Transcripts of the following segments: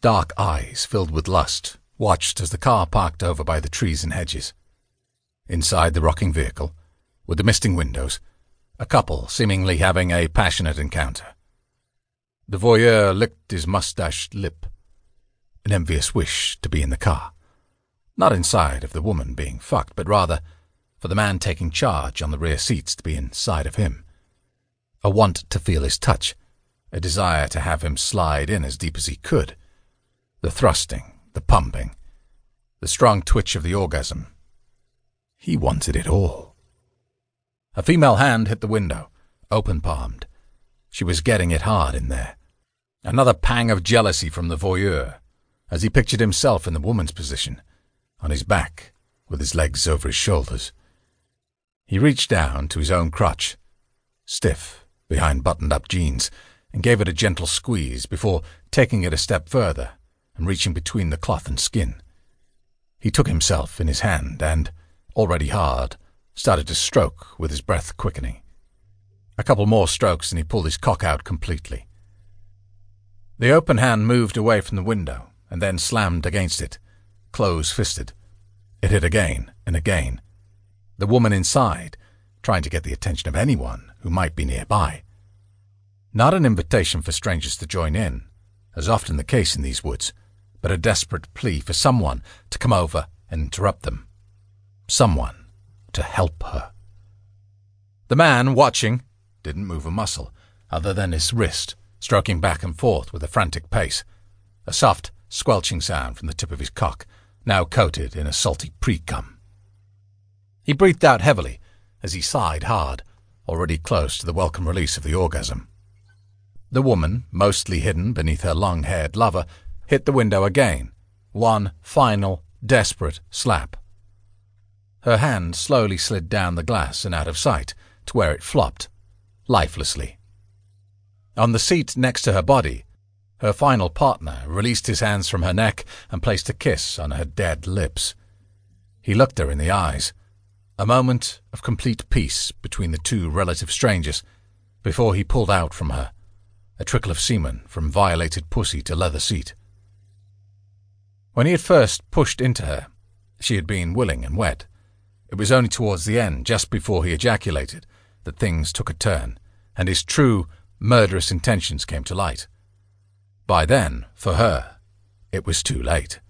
dark eyes filled with lust, watched as the car parked over by the trees and hedges. Inside the rocking vehicle, with the misting windows, a couple seemingly having a passionate encounter. The voyeur licked his mustached lip, an envious wish to be in the car. Not inside of the woman being fucked, but rather for the man taking charge on the rear seats to be inside of him. A want to feel his touch, a desire to have him slide in as deep as he could. The thrusting, the pumping, the strong twitch of the orgasm. He wanted it all. A female hand hit the window, open palmed. She was getting it hard in there. Another pang of jealousy from the voyeur, as he pictured himself in the woman's position, on his back, with his legs over his shoulders. He reached down to his own crotch, stiff behind buttoned up jeans, and gave it a gentle squeeze before taking it a step further and reaching between the cloth and skin. He took himself in his hand and, already hard, started to stroke with his breath quickening. A couple more strokes and he pulled his cock out completely. The open hand moved away from the window and then slammed against it, close fisted. It hit again and again. The woman inside, trying to get the attention of anyone who might be nearby. Not an invitation for strangers to join in, as often the case in these woods, but a desperate plea for someone to come over and interrupt them. Someone to help her. The man, watching, didn't move a muscle, other than his wrist, stroking back and forth with a frantic pace. A soft, squelching sound from the tip of his cock, now coated in a salty pre-cum. He breathed out heavily as he sighed hard, already close to the welcome release of the orgasm. The woman, mostly hidden beneath her long-haired lover, hit the window again. One final, desperate slap. Her hand slowly slid down the glass and out of sight to where it flopped, lifelessly. On the seat next to her body, her final partner released his hands from her neck and placed a kiss on her dead lips. He looked her in the eyes. A moment of complete peace between the two relative strangers before he pulled out from her, a trickle of semen from violated pussy to leather seat. When he had first pushed into her, she had been willing and wet. It was only towards the end, just before he ejaculated, that things took a turn, and his true, murderous intentions came to light. By then, for her, it was too late.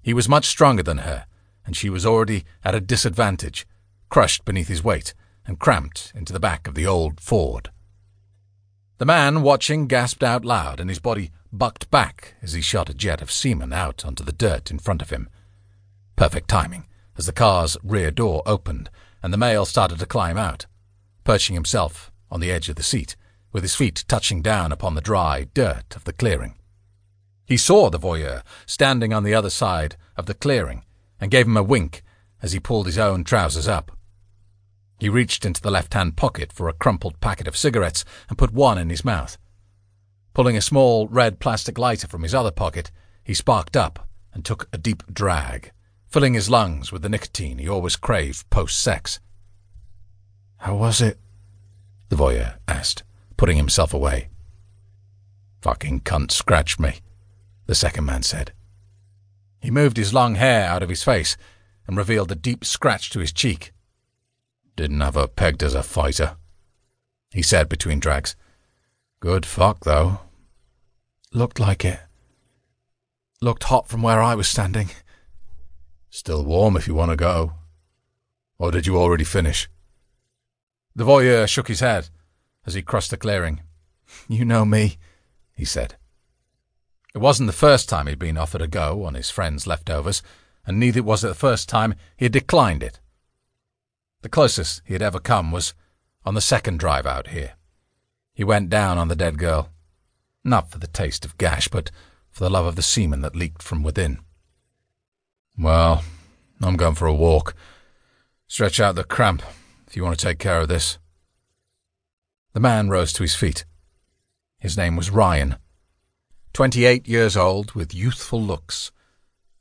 He was much stronger than her, and she was already at a disadvantage, crushed beneath his weight and cramped into the back of the old Ford. The man watching gasped out loud, and his body bucked back as he shot a jet of semen out onto the dirt in front of him. Perfect timing, as the car's rear door opened and the male started to climb out, perching himself on the edge of the seat, with his feet touching down upon the dry dirt of the clearing. He saw the voyeur standing on the other side of the clearing and gave him a wink as he pulled his own trousers up. He reached into the left-hand pocket for a crumpled packet of cigarettes and put one in his mouth. Pulling a small red plastic lighter from his other pocket, he sparked up and took a deep drag, filling his lungs with the nicotine he always craved post-sex. How was it? The voyeur asked, putting himself away. Fucking cunt scratched me, the second man said. He moved his long hair out of his face and revealed a deep scratch to his cheek. Didn't have her pegged as a fighter, he said between drags. Good fuck, though. Looked like it. Looked hot from where I was standing. Still warm if you want to go. Or did you already finish? The voyeur shook his head as he crossed the clearing. You know me, he said. It wasn't the first time he'd been offered a go on his friend's leftovers, and neither was it the first time he had declined it. The closest he had ever come was on the second drive out here. He went down on the dead girl, not for the taste of gash, but for the love of the semen that leaked from within. Well, I'm going for a walk. Stretch out the cramp if you want to take care of this. The man rose to his feet. His name was Ryan. Twenty-eight years old, with youthful looks,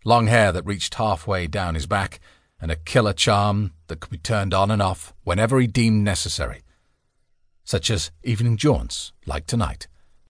long hair that reached halfway down his back, and a killer charm that could be turned on and off whenever he deemed necessary, such as evening jaunts like tonight.